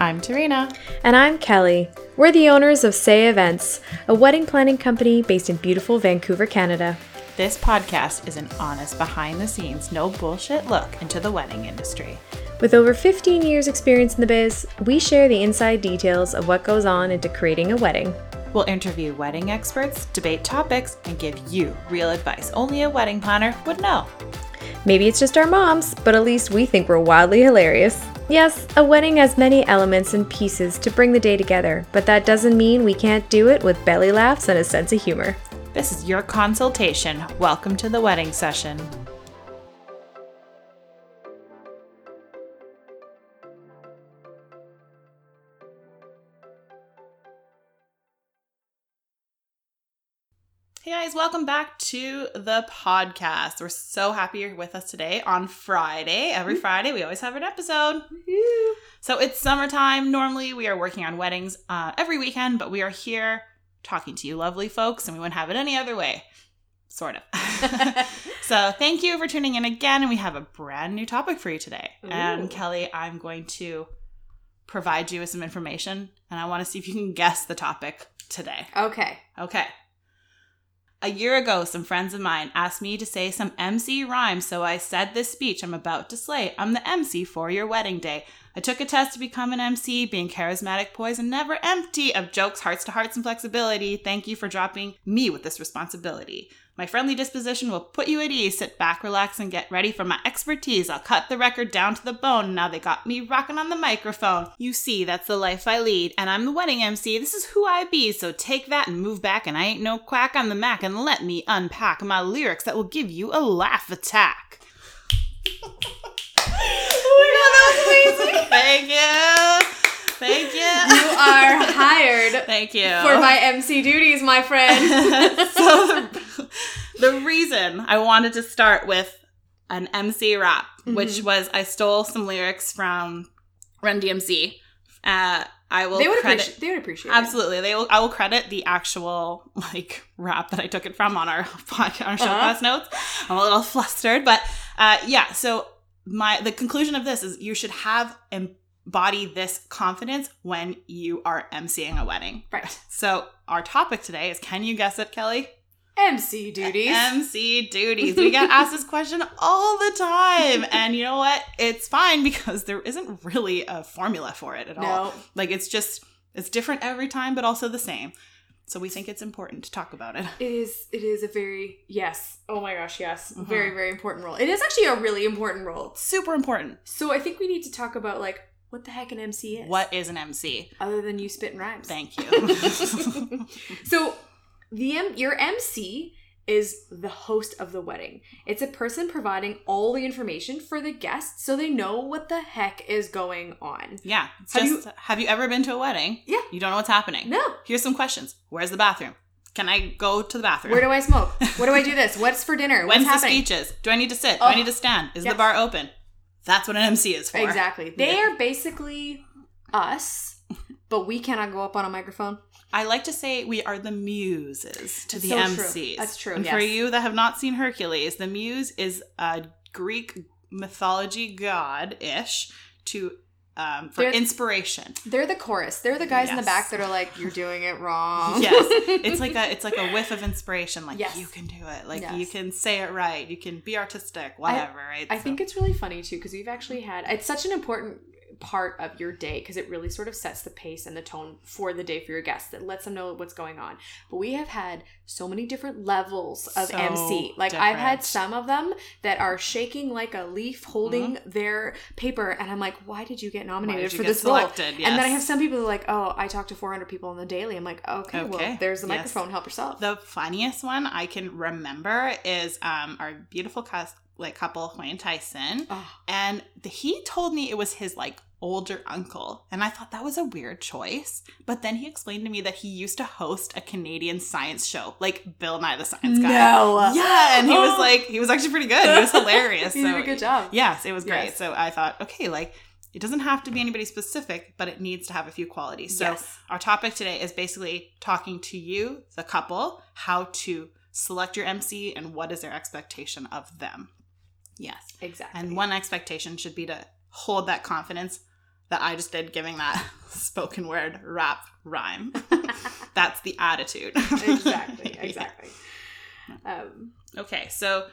I'm Tarina. And I'm Kelly. We're the owners of Say Events, a wedding planning company based in beautiful Vancouver, Canada. This podcast is an honest, behind the scenes, no bullshit look into the wedding industry. With over 15 years' experience in the biz, we share the inside details of what goes on into creating a wedding. We'll interview wedding experts, debate topics, and give you real advice only a wedding planner would know. Maybe it's just our moms, but at least we think we're wildly hilarious. Yes, a wedding has many elements and pieces to bring the day together, but that doesn't mean we can't do it with belly laughs and a sense of humor. This is your consultation. Welcome to the wedding session. Hey guys, welcome back to the podcast. We're so happy you're with us today on Friday. Every Friday, we always have an episode. So it's summertime. Normally, we are working on weddings uh, every weekend, but we are here talking to you, lovely folks, and we wouldn't have it any other way. Sort of. so thank you for tuning in again, and we have a brand new topic for you today. Ooh. And Kelly, I'm going to provide you with some information, and I want to see if you can guess the topic today. Okay. Okay. A year ago, some friends of mine asked me to say some MC rhymes, so I said this speech I'm about to slay. I'm the MC for your wedding day. I took a test to become an MC, being charismatic, poised, and never empty of jokes, hearts to hearts, and flexibility. Thank you for dropping me with this responsibility. My friendly disposition will put you at ease. Sit back, relax, and get ready for my expertise. I'll cut the record down to the bone. Now they got me rocking on the microphone. You see, that's the life I lead, and I'm the wedding MC. This is who I be, so take that and move back. And I ain't no quack on the Mac, and let me unpack my lyrics that will give you a laugh attack. Thank you. Thank you. You are hired Thank you. for my MC duties, my friend. so the, the reason I wanted to start with an MC rap, which Mhm. was I stole some lyrics from Run DMC. Uh, I will they would credit appreciate. They would appreciate. it. absolutely. They will. I will credit the actual like rap that I took it from on our podcast, our show Uh-huh. class notes. I'm a little flustered, but uh, yeah. So my the conclusion of this is you should have embody this confidence when you are emceeing a wedding. Right. So our topic today is can you guess it, Kelly? MC duties. MC duties. We get asked this question all the time. And you know what? It's fine because there isn't really a formula for it at all. no. Like it's just it's different every time, but also the same. So we think it's important to talk about it. It is. It is a very yes. Oh my gosh, yes. Mhm. Very very important role. It is actually a really important role. Super important. So I think we need to talk about like what the heck an MC is. What is an MC? other than you spitting rhymes? Thank you. so the M- your MC is the host of the wedding. It's a person providing all the information for the guests so they know what the heck is going on. yeah. It's Have just have you ever been to a wedding? Yeah. You don't know what's happening. No. Here's some questions. Where's the bathroom? Can I go to the bathroom? Where do I smoke? What do I do this? What's for dinner? What's When's the speeches? Do I need to sit? Do Oh. I need to stand? Is Yes. the bar open? That's what an MC is for. Exactly. They Yeah. are basically us, but we cannot go up on a microphone. I like to say we are the muses to the So true. MCs. That's true, And for you that have not seen Hercules, the muse is a Greek mythology god ish to um, for They're- inspiration. They're the chorus. They're the guys in the back that are like, "You're doing it wrong." Yes, it's like a it's like a whiff of inspiration. Like Yes. you can do it. Like Yes. you can say it right. You can be artistic. Whatever. right. I So- think it's really funny too because we've actually had it's such an important part of your day because it really sort of sets the pace and the tone for the day for your guests that lets them know what's going on. But we have had so many different levels of So MC. Like I've had some of them that are shaking like a leaf holding their paper and I'm like, "Why did you get Mm-hmm. Nominated you for get this role?" selected? And then I have some people who are like, "Oh, I talk to 400 people on the daily." I'm like, "Okay, Okay. well, there's the Yes. microphone. Help yourself." The funniest one I can remember is um, our beautiful cus- like couple, Wayne Tyson, Oh. and the, he told me it was his like older uncle, and I thought that was a weird choice. But then he explained to me that he used to host a Canadian science show, like Bill Nye the Science Guy. No. Yeah, and he was oh. like, he was actually pretty good. He was hilarious. You so did a good job. Yes, it was great. Yes. So I thought, okay, like it doesn't have to be anybody specific, but it needs to have a few qualities. So Yes. our topic today is basically talking to you, the couple, how to select your MC and what is their expectation of them. Yes. Exactly. And one expectation should be to hold that confidence that I just did giving that spoken word rap rhyme. That's the attitude. exactly, Yeah. exactly. Um, Okay, so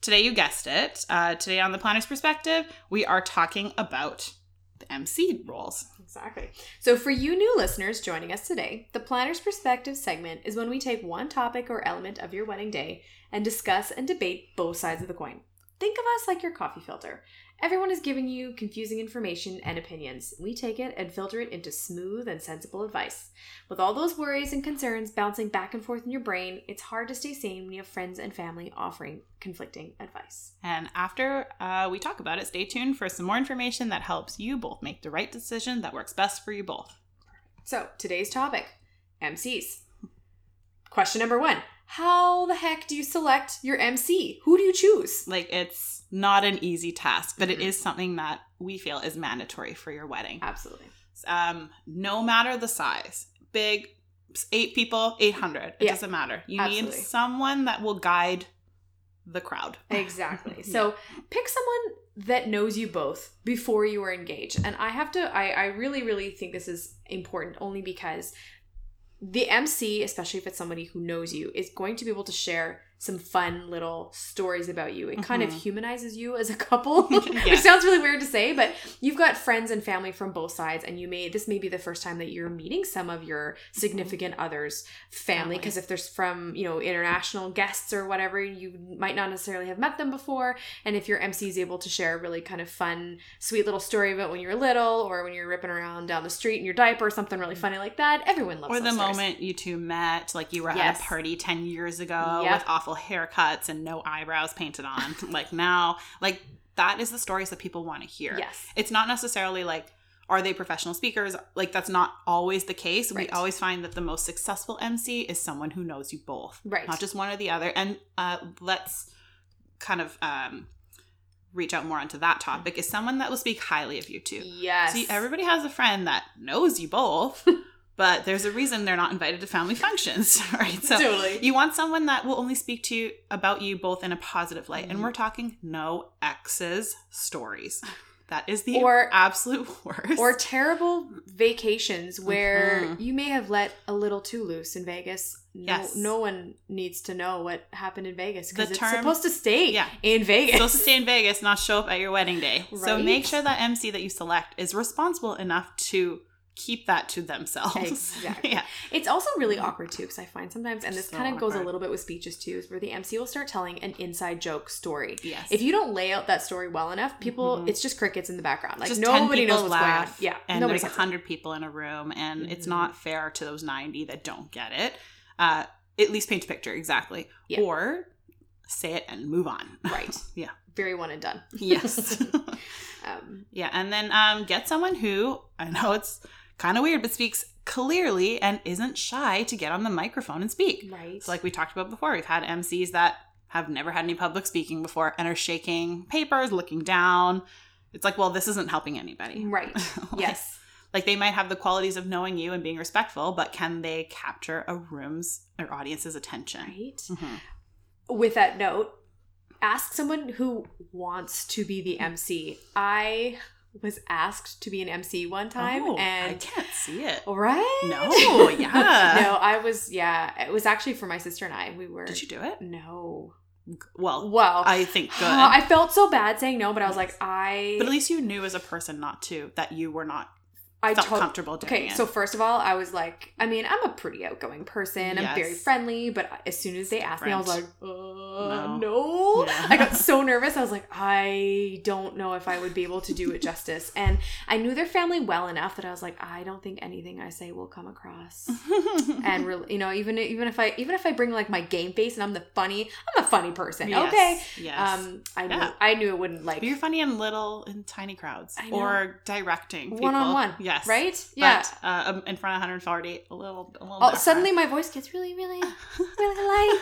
today you guessed it. Uh, today on the planner's perspective, we are talking about the MC roles. Exactly. So, for you new listeners joining us today, the Planner's Perspective segment is when we take one topic or element of your wedding day and discuss and debate both sides of the coin. Think of us like your coffee filter. Everyone is giving you confusing information and opinions. We take it and filter it into smooth and sensible advice. With all those worries and concerns bouncing back and forth in your brain, it's hard to stay sane when you have friends and family offering conflicting advice. And after uh, we talk about it, stay tuned for some more information that helps you both make the right decision that works best for you both. So, today's topic MCs. Question number one How the heck do you select your MC? Who do you choose? Like, it's not an easy task, but it Mhm. is something that we feel is mandatory for your wedding. Absolutely. Um, no matter the size, big, eight people, 800, it Yeah. doesn't matter. You Absolutely. need someone that will guide the crowd. Exactly. So, pick someone that knows you both before you are engaged. And I have to, I, I really, really think this is important only because the MC, especially if it's somebody who knows you, is going to be able to share some fun little stories about you. It kind of Mhm. humanizes you as a couple, Yeah. which sounds really weird to say, but you've got friends and family from both sides, and you may this may be the first time that you're meeting some of your significant others' family. Because if there's from you know international guests or whatever, you might not necessarily have met them before, and if your MC is able to share a really kind of fun, sweet little story about when you were little, or when you're ripping around down the street in your diaper, or something really funny like that, everyone loves. Or the stories. moment you two met, like you were Yes. at a party 10 years ago Yep. with awful haircuts and no eyebrows painted on. like now, like that is the stories that people want to hear. Yes. It's not necessarily like, are they professional speakers? Like that's not always the case. Right. We always find that the most successful MC is someone who knows you both, Right. not just one or the other. And uh, let's kind of um, reach out more onto that topic is someone that will speak highly of you too? Yes. See, everybody has a friend that knows you both, but there's a reason they're not invited to family functions, right? So totally. you want someone that will only speak to you about you both in a positive light. Mhm. And we're talking no exes stories. That is the Or- absolute worst. or terrible vacations where Mhm. you may have let a little too loose in Vegas. No, Yes. no one needs to know what happened in Vegas because it's term- supposed to stay Yeah. in Vegas. supposed to stay in Vegas, not show up at your wedding day. So make sure that MC that you select is responsible enough to keep that to themselves. Exactly. yeah. It's also really awkward too because I find sometimes, and this So kind of goes a little bit with speeches too, is where the MC will start telling an inside joke story. Yes. If you don't lay out that story well enough, people, Mhm. it's just crickets in the background. Like just 10 nobody knows what's laugh, going on. Yeah, and nobody there's a hundred people in a room, and it's Mhm. not fair to those ninety that don't get it. Uh, at least paint a picture exactly, Yeah. or say it and move on. Right. Yeah. Very one and done. yes. Um, yeah, and then um, get someone who I know it's kind of weird, but speaks clearly and isn't shy to get on the microphone and speak. right. So like we talked about before, we've had MCs that have never had any public speaking before and are shaking papers, looking down. It's like, well, this isn't helping anybody. right. Like- Yes. like they might have the qualities of knowing you and being respectful, but can they capture a room's or audience's attention? Right. Mhm. with that note, ask someone who wants to be the MC. I was asked to be an MC one time, Oh, I can't see it. right? No, yeah. no, I was. Yeah, it was actually for my sister and I. We were. Did you do it? No. Well, Well, I think good. I felt so bad saying no, but I was like, I. but at least you knew as a person not to that you were not I felt tot- comfortable doing Okay, it. so first of all, I was like, I mean, I'm a pretty outgoing person. I'm very friendly, but as soon as they asked me, I was like, uh, No. no. Yeah. I got so nervous. I was like, I don't know if I would be able to do it justice. And I knew their family well enough that I was like, I don't think anything I say will come across. and really, you know, even even if I even if I bring like my game face and I'm the funny, I'm a funny person. Yes, Okay. Yes. Um, I knew Yeah. I knew it wouldn't like but you're funny in little in tiny crowds or directing one on one. Yes. Right? Yeah. But uh, um, in front of 140, a little, a little. Oh, suddenly my voice gets really, really, really light,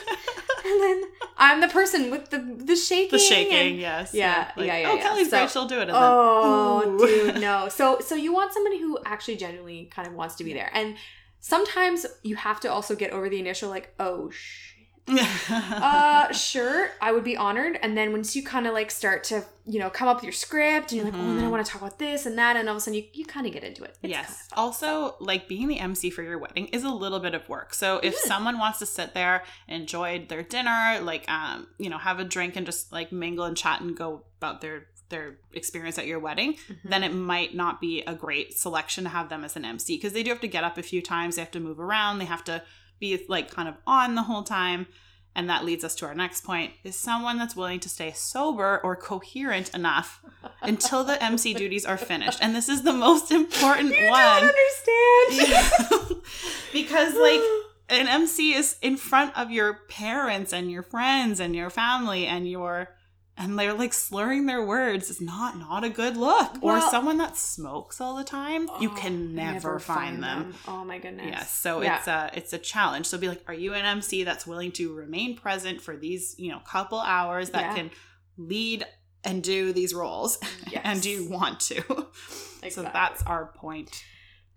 and then I'm the person with the the shaking. the shaking, and- yes. Yeah, Like, yeah, yeah, Oh, yeah. Kelly's So- great. She'll do it. And Oh, then, dude, no. So, so you want somebody who actually genuinely kind of wants to be there, and sometimes you have to also get over the initial like, oh shit, uh, sure, I would be honored. And then once you kind of like start to, you know, come up with your script and you're like, oh, then I Mhm. want to talk about this and that. And all of a sudden you, you kind of get into it. It's yes. Also, like being the MC for your wedding is a little bit of work. So if Mhm. someone wants to sit there, enjoy their dinner, like um, you know, have a drink and just like mingle and chat and go about their their experience at your wedding, Mhm. then it might not be a great selection to have them as an MC because they do have to get up a few times, they have to move around, they have to be like kind of on the whole time. And that leads us to our next point is someone that's willing to stay sober or coherent enough until the MC duties are finished. And this is the most important You one. don't understand. Because like an MC is in front of your parents and your friends and your family and your and they're like slurring their words is not not a good look. or someone that smokes all the time, you Oh, can never, find, them. Oh my goodness. Yes, so Yeah. it's a it's a challenge. So be like, are you an MC that's willing to remain present for these you know couple hours that Yeah. can lead and do these roles, Yes. and do you want to? So that's our point.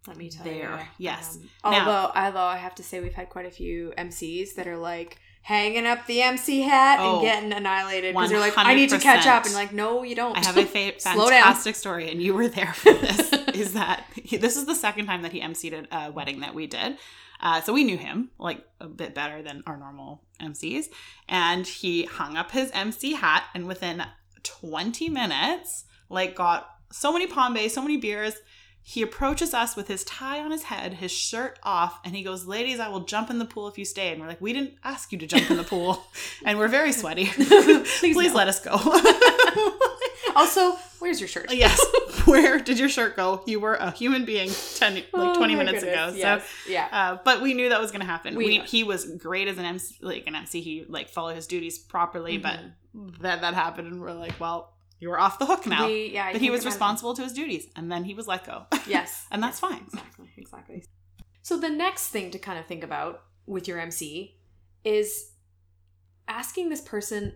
Let me tell there. you. Yes. Um, Now- although, although I have to say, we've had quite a few MCs that are like hanging up the MC hat Oh, and getting annihilated because they're like, "I need to catch up," and like, "No, you don't." I have a fa- fantastic story, and you were there for this. is that he, this is the second time that he emceed a wedding that we did. Uh, so we knew him like a bit better than our normal MCs, and he hung up his MC hat, and within 20 minutes, like got so many Pombeys, so many beers. He approaches us with his tie on his head, his shirt off, and he goes, "Ladies, I will jump in the pool if you stay." And we're like, "We didn't ask you to jump in the pool," and we're very sweaty. Please, no. let us go. also, where's your shirt? yes. Where did your shirt go? You were a human being 10 like Oh 20 my minutes goodness, ago. yes, So yeah. uh, but we knew that was going to happen. We We, he was great as an MC, like an MC. He like followed his duties properly, Mhm. but then that happened, and we're like, well, you were off the hook now. We- yeah, but he was it might have responsible to his duties, and then he was let go. Yes, And that's yes, fine. Exactly, exactly. So the next thing to kind of think about with your MC is asking this person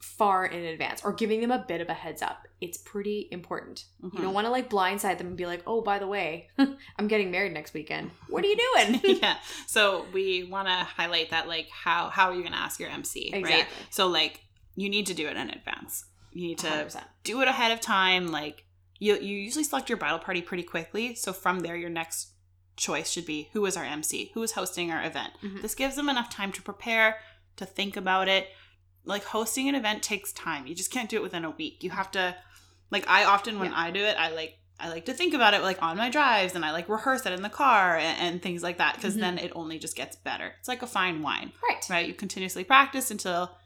far in advance or giving them a bit of a heads up. It's pretty important. You Mhm. don't want to like blindside them and be like, "Oh, by the way, I'm getting married next weekend. What are you doing?" yeah. So we want to highlight that, like, how how are you going to ask your MC, right? So like, you need to do it in advance. You need to 100%. do it ahead of time. Like you, you usually select your bridal party pretty quickly. So from there, your next choice should be who is our MC, who is hosting our event. Mhm. This gives them enough time to prepare, to think about it. Like hosting an event takes time. You just can't do it within a week. You have to, like I often when Yeah. I do it, I like I like to think about it like on my drives and I like rehearse it in the car and, and things like that because Mhm. then it only just gets better. It's like a fine wine, Right. right? You continuously practice until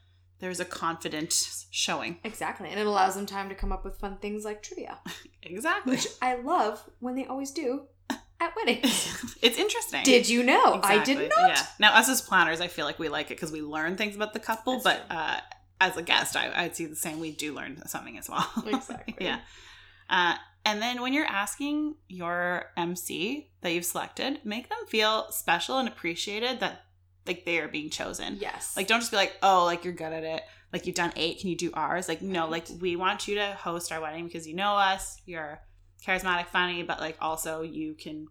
there's a confident showing. Exactly. And it allows them time to come up with fun things like trivia, Exactly. which I love when they always do at weddings. it's interesting. Did you know? I did not. Yeah. Now, us as planners, I feel like we like it because we learn things about the couple, That's but uh, as a guest, I, I'd see the same. We do learn something as well. Exactly. yeah. Uh, and then when you're asking your MC that you've selected, make them feel special and appreciated that like they are being chosen. Yes. Like, don't just be like, oh, like you're good at it. Like you've done eight. Can you do ours? Like, no, like we want you to host our wedding because you know us. You're charismatic, funny, but like also you can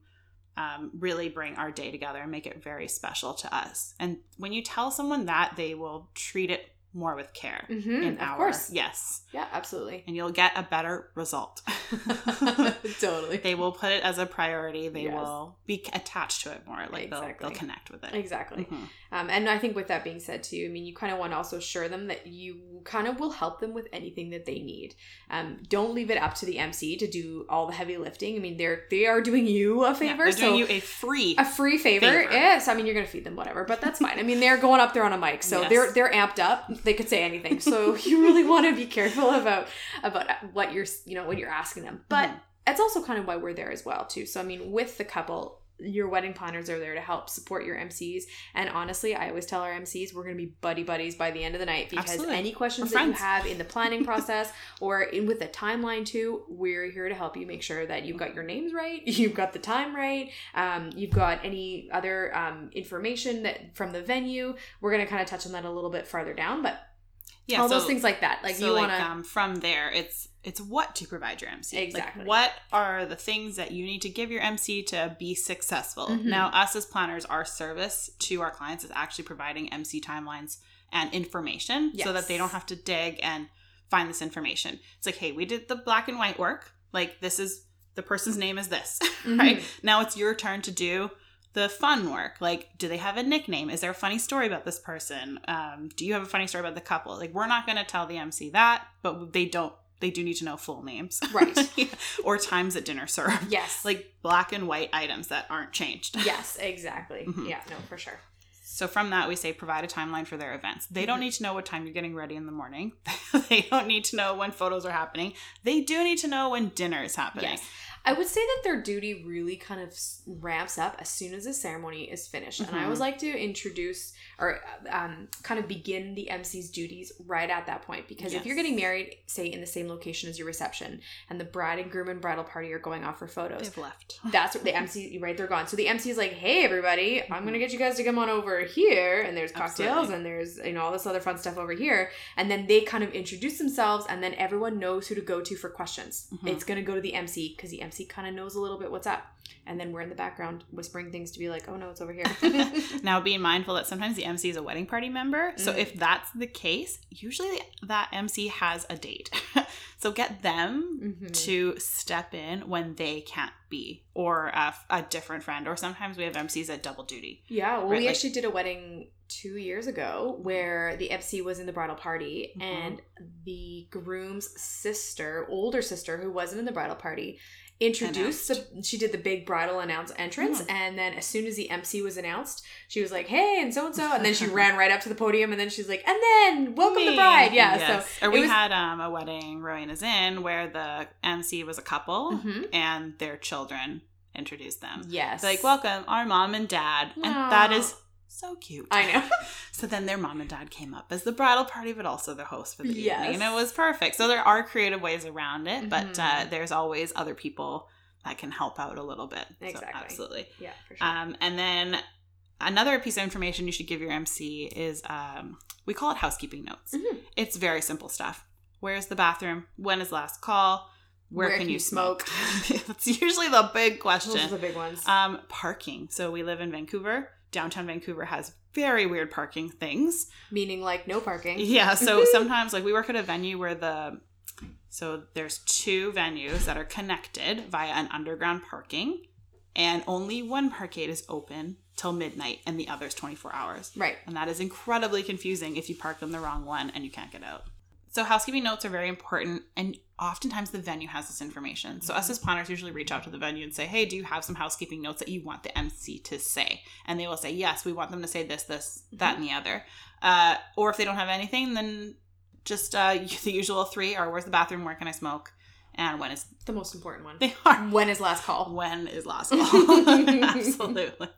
um, really bring our day together and make it very special to us. And when you tell someone that, they will treat it more with care. Mhm, in of our course. yes, Yeah, absolutely. and you'll get a better result. totally. they will put it as a priority. They Yes. will be attached to it more. Like they'll they'll connect with it. Exactly. Mhm. Um, and I think with that being said too, I mean, you kind of want to also assure them that you kind of will help them with anything that they need. Um, don't leave it up to the MC to do all the heavy lifting. I mean, they're they are doing you a Yeah, favor, they're so you a free. a free favor. Favor. Yes, I mean you're gonna feed them whatever, but that's fine. I mean they're going up there on a mic, so Yes. they're they're amped up. They could say anything, so you really want to be careful about about what you're you know what you're asking them. But Mhm. that's also kind of why we're there as well too. So I mean with the couple. Your wedding planners are there to help support your MCs, and honestly, I always tell our MCs we're going to be buddy buddies by the end of the night because Absolutely. any questions that you have in the planning process or in with the timeline too, we're here to help you make sure that you've got your names right, you've got the time right, um, you've got any other um, information that from the venue. We're going to kind of touch on that a little bit farther down, but Yeah, all so, those things like that. Like so you want to. um, from there, it's it's what to provide your MC. Like, Exactly. what are the things that you need to give your MC to be successful? Mhm. Now, us as planners, our service to our clients is actually providing MC timelines and information so that they don't have to dig and find this information. It's like, hey, we did the black and white work. Like this is the person's name is this, right? Mhm. Now it's your turn to do the fun work. Like, do they have a nickname? Is there a funny story about this person? Um, do you have a funny story about the couple? Like, we're not going to tell the MC that, but they don't. They do need to know full names, Right. or times at dinner served, Yes. like black and white items that aren't changed. yes, exactly. Mhm. Yeah, no, for sure. So from that, we say provide a timeline for their events. They don't Mhm. need to know what time you're getting ready in the morning. they don't need to know when photos are happening. They do need to know when dinner is happening. Yes. I would say that their duty really kind of ramps up as soon as the ceremony is finished. And I always like to introduce or um, kind of begin the MC's duties right at that point. Because if you're getting married, say in the same location as your reception, and the bride and groom and bridal party are going off for photos, They've left. that's what the MC right they're gone. So the MC is like, "Hey everybody, I'm Mhm. gonna get you guys to come on over here, and there's cocktails Absolutely. and there's you know all this other fun stuff over here." And then they kind of introduce themselves, and then everyone knows who to go to for questions. Mhm. It's gonna go to the MC because the MC kind of knows a little bit what's up, and then we're in the background whispering things to be like, "Oh no, it's over here." Now, being mindful that sometimes the MC is a wedding party member. So, Mm. if that's the case, usually that MC has a date. so, get them Mhm. to step in when they can't be, or a, a different friend. Or sometimes we have MCs that double duty. Yeah, well, Right, we like- actually did a wedding two years ago where the MC was in the bridal party Mhm. and the groom's sister, older sister, who wasn't in the bridal party, introduced the, she did the big bridal announce entrance and then as soon as the MC was announced she was like hey and so and so and then she ran right up to the podium and then she's like and then welcome the bride yeah Yes. so or we was- had um, a wedding, Rowena's in where the MC was a couple Mhm. and their children introduced them. yes Like, welcome, our mom and dad. And that is so cute. I know So then their mom and dad came up as the bridal party, but also the host for the Yes. evening. And it was perfect. So there are creative ways around it, but Mhm. uh, there's always other people that can help out a little bit. So Exactly. absolutely. yeah for sure Um, and then another piece of information you should give your MC is um, we call it housekeeping notes. Mhm. It's very simple stuff. Where's the bathroom? When is last call? Where, can, you smoke? That's usually the big those question. are the big ones Um, parking. So we live in Vancouver. Downtown Vancouver has very weird parking things. meaning like no parking Yeah. So sometimes, like, we work at a venue where the so there's two venues that are connected via an underground parking, and only one parkade is open till midnight, and the other is 24 hours. right And that is incredibly confusing if you park on the wrong one and you can't get out. So housekeeping notes are very important and oftentimes the venue has this information. So us as planners usually reach out to the venue and say, "Hey, do you have some housekeeping notes that you want the MC to say?" And they will say, "Yes, we want them to say this, this, that, and the other." Uh, or if they don't have anything, then just uh, the usual three are: "Where's the bathroom? Where can I smoke?" And when is the most important one they are when is last call when is last call? Absolutely.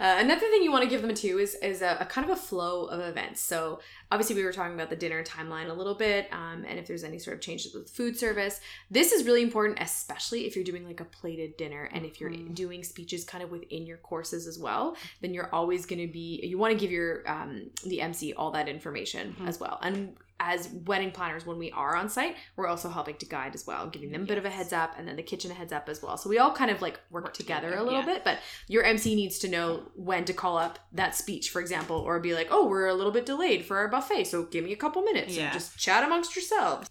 Uh, another thing you want to give them too is is a, a kind of a flow of events. So obviously we were talking about the dinner timeline a little bit, um, and if there's any sort of changes with food service, this is really important, especially if you're doing like a plated dinner and if you're Mhm. doing speeches kind of within your courses as well. Then you're always going to be you want to give your um, the MC all that information Mhm. as well. And as wedding planners, when we are on site, we're also helping to guide as well, giving them a bit of a heads up, and then the kitchen a heads up as well. So we all kind of like work, Work together, together, a little yeah. bit, but your MC needs to know when to call up that speech, for example, or be like, "Oh, we're a little bit delayed for our buffet, so give me a couple minutes Yeah. and just chat amongst yourselves."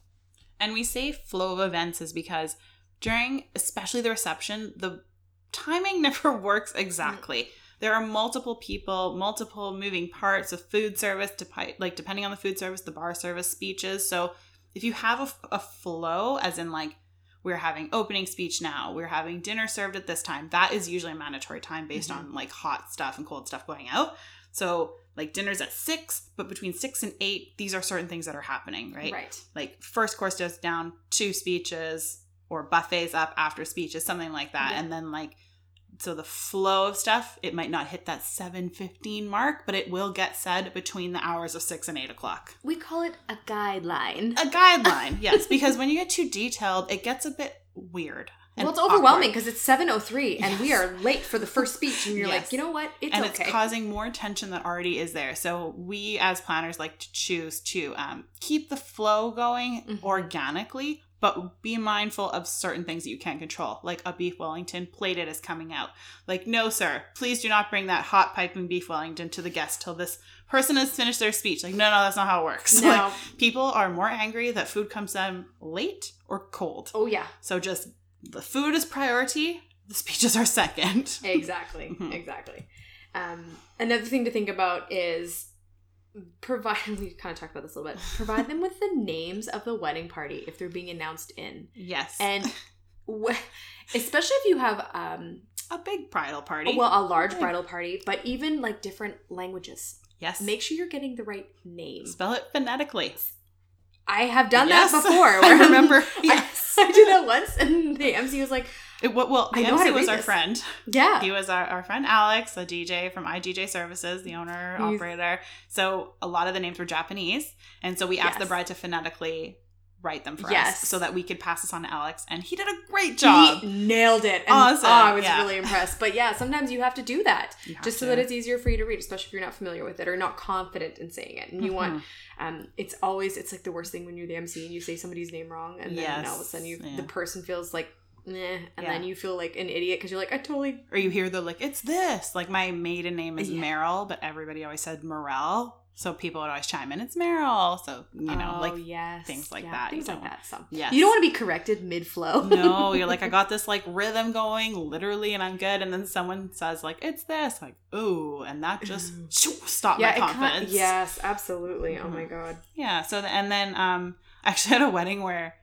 And we say flow of events is because during, especially the reception, the timing never works exactly. There are multiple people, multiple moving parts of food service, depi- like depending on the food service, the bar service, speeches. So if you have a flow, as in like we're having opening speech now, we're having dinner served at this time, that is usually a mandatory time based Mhm. on like hot stuff and cold stuff going out. So like dinner's at six, but between six and eight, these are certain things that are happening, right? Right. like first course goes down two speeches or buffets up after speeches something like that Yeah. and then like so the flow of stuff it might not hit that 7.15 mark but it will get said between the hours of 6 and 8 o'clock We call it a guideline. a guideline yes because when you get too detailed it gets a bit weird well, it's overwhelming because it's 7.03 and we are late for the first speech and you're Yes. like, you know what? It's and okay. it's causing more tension that already is there. So we as planners like to choose to um, keep the flow going Mhm. organically, but be mindful of certain things that you can't control, like a beef Wellington plated is coming out. Like, no, sir, please do not bring that hot piping beef Wellington to the guest till this person has finished their speech. Like, no, no, that's not how it works. Like, no. people are more angry that food comes them late or cold. oh, yeah. So just the food is priority, the speeches are second. Exactly. Mhm. Exactly. Um, another thing to think about is provide we kind of talked about this a little bit provide them with the names of the wedding party if they're being announced in Yes. and wh- especially if you have um a big bridal party. well a large bridal party but even like different languages yes. make sure you're getting the right name Spell it phonetically. i have done Yes. that before I remember. I, Yes. I did that once and the mc was like It, well, the MC was our this. friend. yeah He was our, our friend Alex, a DJ from IDJ Services, the owner, He's- operator. So a lot of the names were Japanese. And so we asked the bride to phonetically write them for Yes. us so that we could pass this on to Alex. And he did a great job. He nailed it. And, Awesome, Oh, I was yeah. really impressed. But yeah, sometimes you have to do that just so to. that it's easier for you to read, especially if you're not familiar with it or not confident in saying it. And you want, Mhm. um, it's always, it's like the worst thing when you're the MC and you say somebody's name wrong, and then Yes, all of a sudden you, yeah. the person feels like, Nah, and Yeah. then you feel like an idiot because you're like, I totally. Or you hear the like, it's this. Like my maiden name is Yeah. Meryl, but everybody always said Morel. So people would always chime in, it's Meryl. So, you know, oh, like yes, things like Yeah, that, you things like that. So Yes. you don't want to be corrected mid flow. no, you're like, I got this like rhythm going, literally, and I'm good. And then someone says like, it's this, like, ooh, and that just stopped yeah, my confidence. yes, absolutely. Oh Mhm. my god. Yeah. So the, and then um, I actually had a wedding where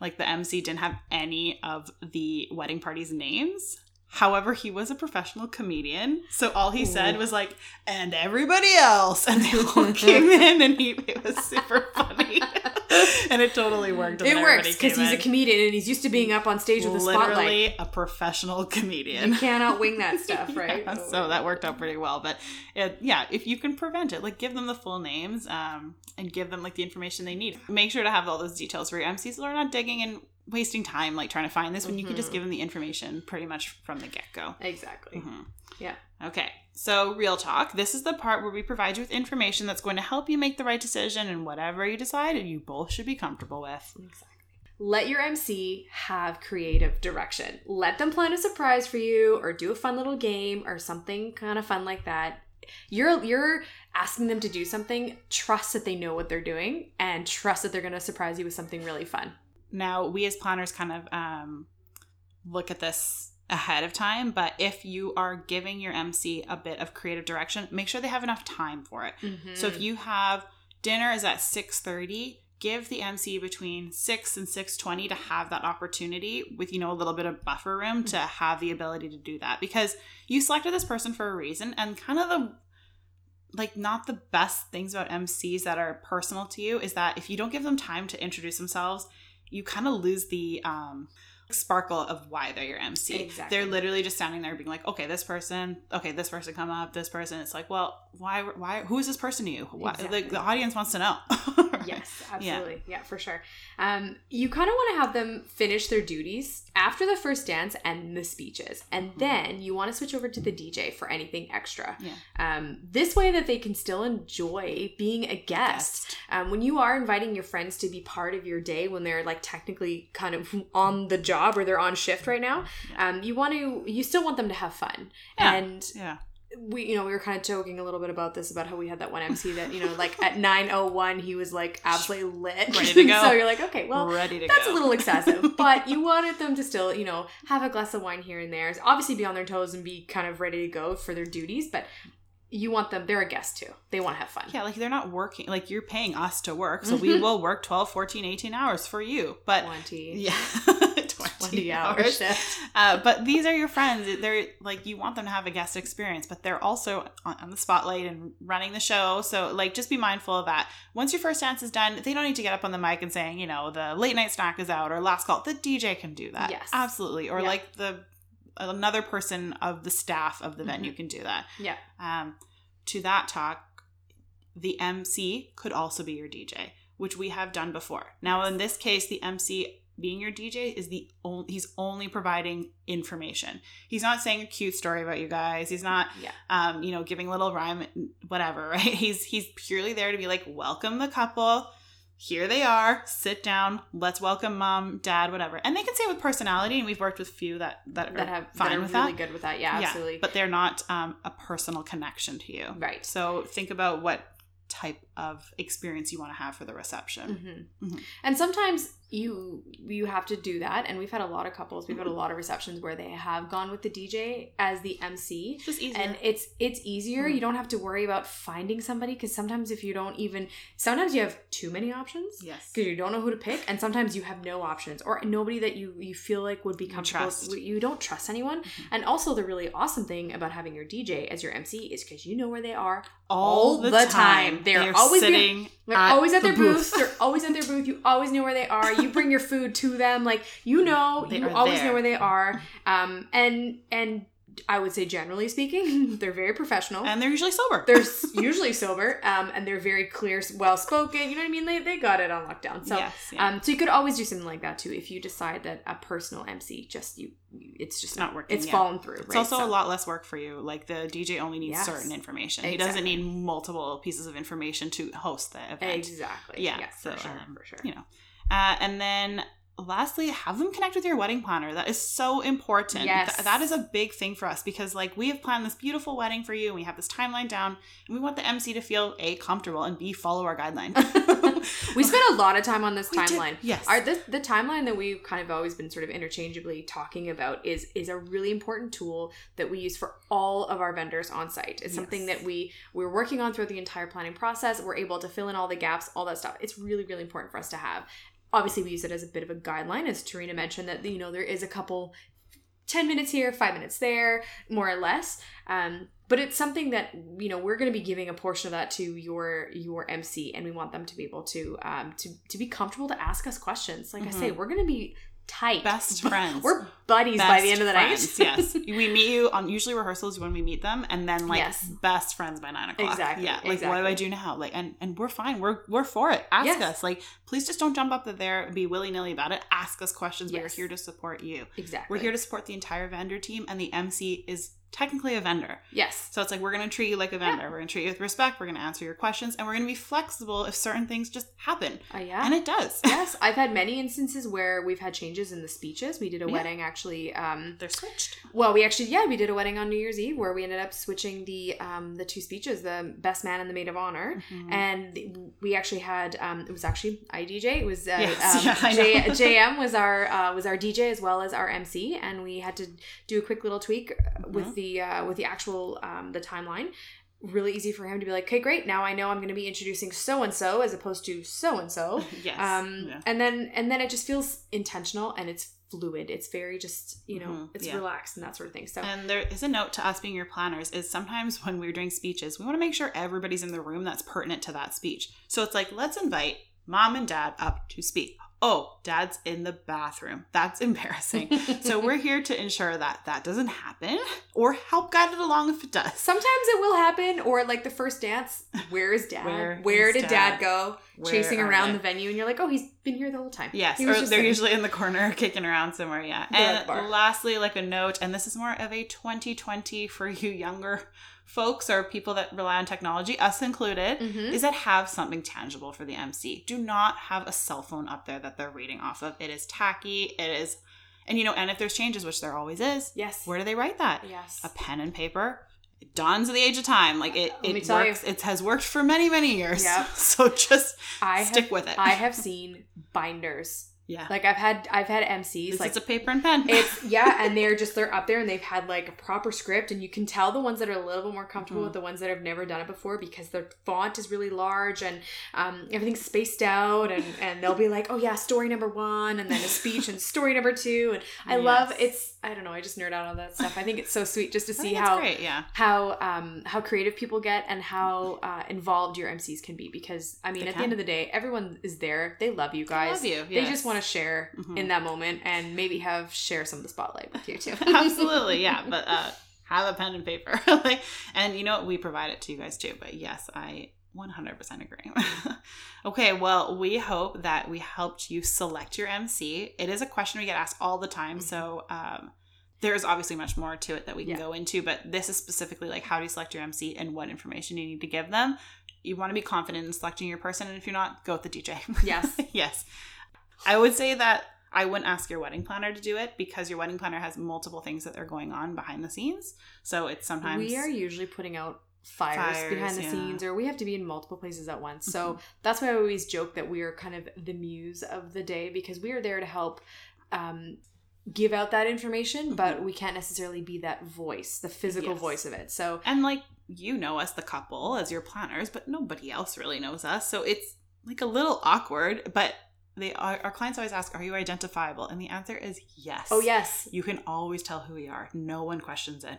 like the MC didn't have any of the wedding party's names. However, he was a professional comedian, so all he said was like, "and everybody else," and they all came in, and he it was super funny, and it totally worked. It works because he's a comedian and he's used to being up on stage with a spotlight. literally a professional comedian. You cannot wing that stuff, right? Yeah, Oh so that worked out pretty well. But it, yeah, if you can prevent it, like give them the full names um, and give them like the information they need. Make sure to have all those details for your MCs so they're not digging and wasting time like trying to find this when you can just mm-hmm. give them the information pretty much from the get go. Exactly. Mm-hmm. Yeah. Okay. So, real talk. This is the part where we provide you with information that's going to help you make the right decision and whatever you decide, you both should be comfortable with. Exactly. Let your MC have creative direction. Let them plan a surprise for you or do a fun little game or something kind of fun like that. You're you're asking them to do something, trust that they know what they're doing and trust that they're going to surprise you with something really fun. Now, we as planners kind of um, look at this ahead of time, but if you are giving your MC a bit of creative direction, make sure they have enough time for it. So if you have dinner is at 6:30, give the MC between 6 and 6:20 to have that opportunity with you know a little bit of buffer room to have the ability to do that because you selected this person for a reason and kind of the like not the best things about MCs that are personal to you is that if you don't give them time to introduce themselves, you kind of lose the um sparkle of why they're your MC. Exactly. They're literally just standing there being like, okay, this person, okay, this person come up, this person. It's like, well, why, why, who is this person to you? Why, Exactly. Like the audience wants to know. Yes, absolutely. Yeah, for sure. Um, you kind of want to have them finish their duties after the first dance and the speeches, and Mhm. then you want to switch over to the DJ for anything extra. Yeah. Um, this way that they can still enjoy being a guest. Um, when you are inviting your friends to be part of your day when they're like technically kind of on the job or they're on shift right now, Yeah. um, you want to you still want them to have fun Yeah. and Yeah. We you know we were kind of joking a little bit about this about how we had that one MC that you know like at 901 he was like absolutely lit Ready to go. so you're like okay well ready to that's go. a little excessive but you wanted them to still you know have a glass of wine here and there obviously be on their toes and be kind of ready to go for their duties but you want them they're a guest too they want to have fun Yeah, like they're not working, like you're paying us to work. So we Mhm. will work 12, 14, 18 hours for you. But 20 yeah, 20, 20 hours Uh, but these are your friends. They're like you want them to have a guest experience, but they're also on, on the spotlight and running the show. So like just be mindful of that. Once your first dance is done, they don't need to get up on the mic and saying, you know, the late night snack is out or last call. The DJ can do that. Yes. absolutely. Or Yeah. like the another person of the staff of the venue can do that. yeah Um, to that talk, the MC could also be your DJ, which we have done before. Now, in this case, the MC being your DJ is the only he's only providing information. He's not saying a cute story about you guys. He's not Yeah. um, you know, giving a little rhyme whatever, right? He's he's purely there to be like, welcome the couple. Here they are. Sit down. Let's welcome mom, dad, whatever. And they can say with personality, and we've worked with few that that, that are have fine that are with really that. good with that. Yeah, absolutely. But they're not um, a personal connection to you. right. So think about what type of experience you want to have for the reception. hmm Mhm. And sometimes you you have to do that. And we've had a lot of couples. We've had a lot of receptions where they have gone with the DJ as the MC. It's just easier. And it's it's easier. Mhm. You don't have to worry about finding somebody because sometimes if you don't even sometimes you have too many options yes. because you don't know who to pick, and sometimes you have no options or nobody that you you feel like would be You comfortable. trust. You don't trust anyone. Mhm. And also the really awesome thing about having your DJ as your MC is because you know where they are. All the the, time. time. They're They're always sitting. They're at always at the their booth. They're always at their booth. You always know where they are. You bring your food to them. Like you know, They you are always there. know where they are. Um, and and I would say generally speaking, they're very professional. and they're usually sober. they're usually sober. Um, and they're very clear, well spoken. You know what I mean? They they got it on lockdown. So. yes. Yeah. Um, so you could always do something like that too if you decide that a personal MC just you, it's just It's not working, It's yeah. fallen through. It's right? also So- a lot less work for you. Like the DJ only needs Yes. certain information. He doesn't need multiple pieces of information to host the event. Exactly. Yeah, Yes, so, for sure. um, for sure. You know. Uh, and then lastly, have them connect with your wedding planner. That is so important. Yes. Th- that is a big thing for us because like we have planned this beautiful wedding for you and we have this timeline down and we want the MC to feel A comfortable and B follow our guideline. we spent a lot of time on this We did- timeline. Yes. Our the, the timeline that we've kind of always been sort of interchangeably talking about is is a really important tool that we use for all of our vendors on site. It's something that we we're working on throughout the entire planning process. We're able to fill in all the gaps, all that stuff. It's really really important for us to have. Obviously, we use it as a bit of a guideline, as Tarina mentioned that you know there is a couple. 10 minutes here, 5 minutes there, more or less. Um, but it's something that you know we're going to be giving a portion of that to your your MC, and we want them to be able to um to to be comfortable to ask us questions. Like I say, we're going to be tight, Best friends. We're buddies by the end of the friends, night. yes. We meet you on usually rehearsals when we meet them and then like Yes. best friends by nine o'clock. Exactly, Yeah. Like what do I do now? Like and and we're fine. We're we're for it. Ask Yes. us. Like please just don't jump up there and be willy nilly about it. Ask us questions. Yes. We're here to support you. exactly. We're here to support the entire vendor team and the MC is technically a vendor. yes. So it's like we're gonna treat you like a vendor. We're gonna treat you with respect. We're gonna answer your questions, and we're gonna be flexible if certain things just happen. Uh, yeah. And it does. yes, I've had many instances where we've had changes in the speeches. We did a Yeah. wedding actually. Um, They're switched. well, we actually yeah we did a wedding on New Year's Eve where we ended up switching the um, the two speeches, the best man and the maid of honor. Mhm. and we actually had um it was actually idj it was uh, Yes, um, yeah, J- jm was our uh, was our dj as well as our mc and we had to do a quick little tweak uh, with Mhm. The uh, with the actual um the timeline really easy for him to be like okay great now i know i'm going to be introducing so and so as opposed to so and so yes. um Yeah. and then and then it just feels intentional and it's fluid it's very just you know Mhm, it's yeah. relaxed and that sort of thing so And there is a note to us being your planners is sometimes when we're doing speeches, we want to make sure everybody's in the room that's pertinent to that speech. So it's like, let's invite mom and dad up to speak. Oh, dad's in the bathroom. That's embarrassing. so we're here to ensure that that doesn't happen or help guide it along if it does. Sometimes it will happen, or like the first dance. Where is dad? Where did dad? dad, go? Where Chasing around they? the venue, and you're like, oh, he's been here the whole time. Yes, He or was they're just sitting. usually in the corner kicking around somewhere, yeah. They're And lastly, like a note, and this is more of a 2020 for you younger folks or people that rely on technology, us included, Mhm. is that have something tangible for the MC. Do not have a cell phone up there that they're reading off of. It is tacky, it is, and you know, and if there's changes, which there always is, Yes. where do they write that? Yes. A pen and paper. It dawns at the age of time. Like it, Let it tell you. works. It has worked for many, many years. Yep. So just I stick have, with it. I have seen binders. Yeah. Like I've had I've had MCs this like is a paper and pen. it's yeah, and they're just they're up there and they've had like a proper script, and you can tell the ones that are a little bit more comfortable Mhm. with the ones that have never done it before because their font is really large and um, everything's spaced out, and and they'll be like, oh yeah, story number one, and then a speech and story number two, and I love it's I don't know, I just nerd out on that stuff. I think it's so sweet just to see how great. Yeah. how um how creative people get and how uh, involved your MCs can be because I mean They at the end of the day everyone is there they love you guys love you. they just want to share Mhm. in that moment and maybe have share some of the spotlight with you too Absolutely, yeah. But uh, have a pen and paper, like, and you know what? We provide it to you guys too. But yes, I 100% agree. okay, well, we hope that we helped you select your MC. It is a question we get asked all the time, Mhm. so um, there's obviously much more to it that we can Yeah. go into, but this is specifically like how do you select your MC and what information you need to give them. You want to be confident in selecting your person, and if you're not, go with the DJ. Yes. yes. I would say that I wouldn't ask your wedding planner to do it because your wedding planner has multiple things that are going on behind the scenes. So it's sometimes we are usually putting out fires, Fires, behind the yeah. scenes or we have to be in multiple places at once so Mhm. that's why i always joke that we are kind of the muse of the day because we are there to help um, give out that information but we can't necessarily be that voice the physical Yes. voice of it so And like you know us, the couple, as your planners, but nobody else really knows us. So it's like a little awkward, but they are our clients always ask, Are you identifiable? And the answer is yes. oh yes You can always tell who we are. No one questions it.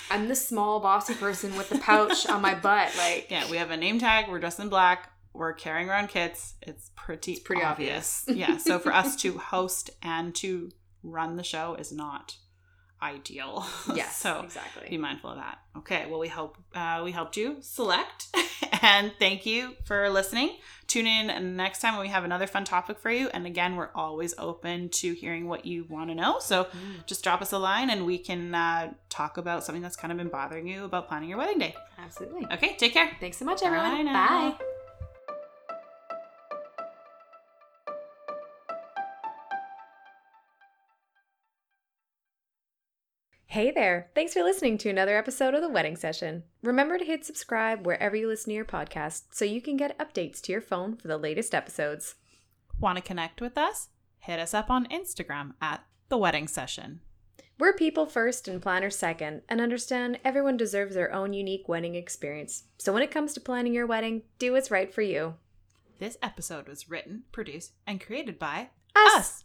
i'm the small bossy person with the pouch on my butt like yeah, we have a name tag, we're dressed in black, we're carrying around kits. It's pretty It's pretty obvious. yeah. So for us to host and to run the show is not ideal. yes so exactly. be mindful of that. Okay, well we hope uh, we helped you select, and thank you for listening. Tune in next time when we have another fun topic for you. And again, we're always open to hearing what you want to know. So Mm, just drop us a line, and we can uh, talk about something that's kind of been bothering you about planning your wedding day. absolutely Okay, take care. thanks so much everyone Bye bye Hey there! Thanks for listening to another episode of The Wedding Session. Remember to hit subscribe wherever you listen to your podcast so you can get updates to your phone for the latest episodes. Want to connect with us? Hit us up on Instagram at the wedding session. We're people first and planners second, and understand everyone deserves their own unique wedding experience. So when it comes to planning your wedding, do what's right for you. This episode was written, produced, and created by Us! us.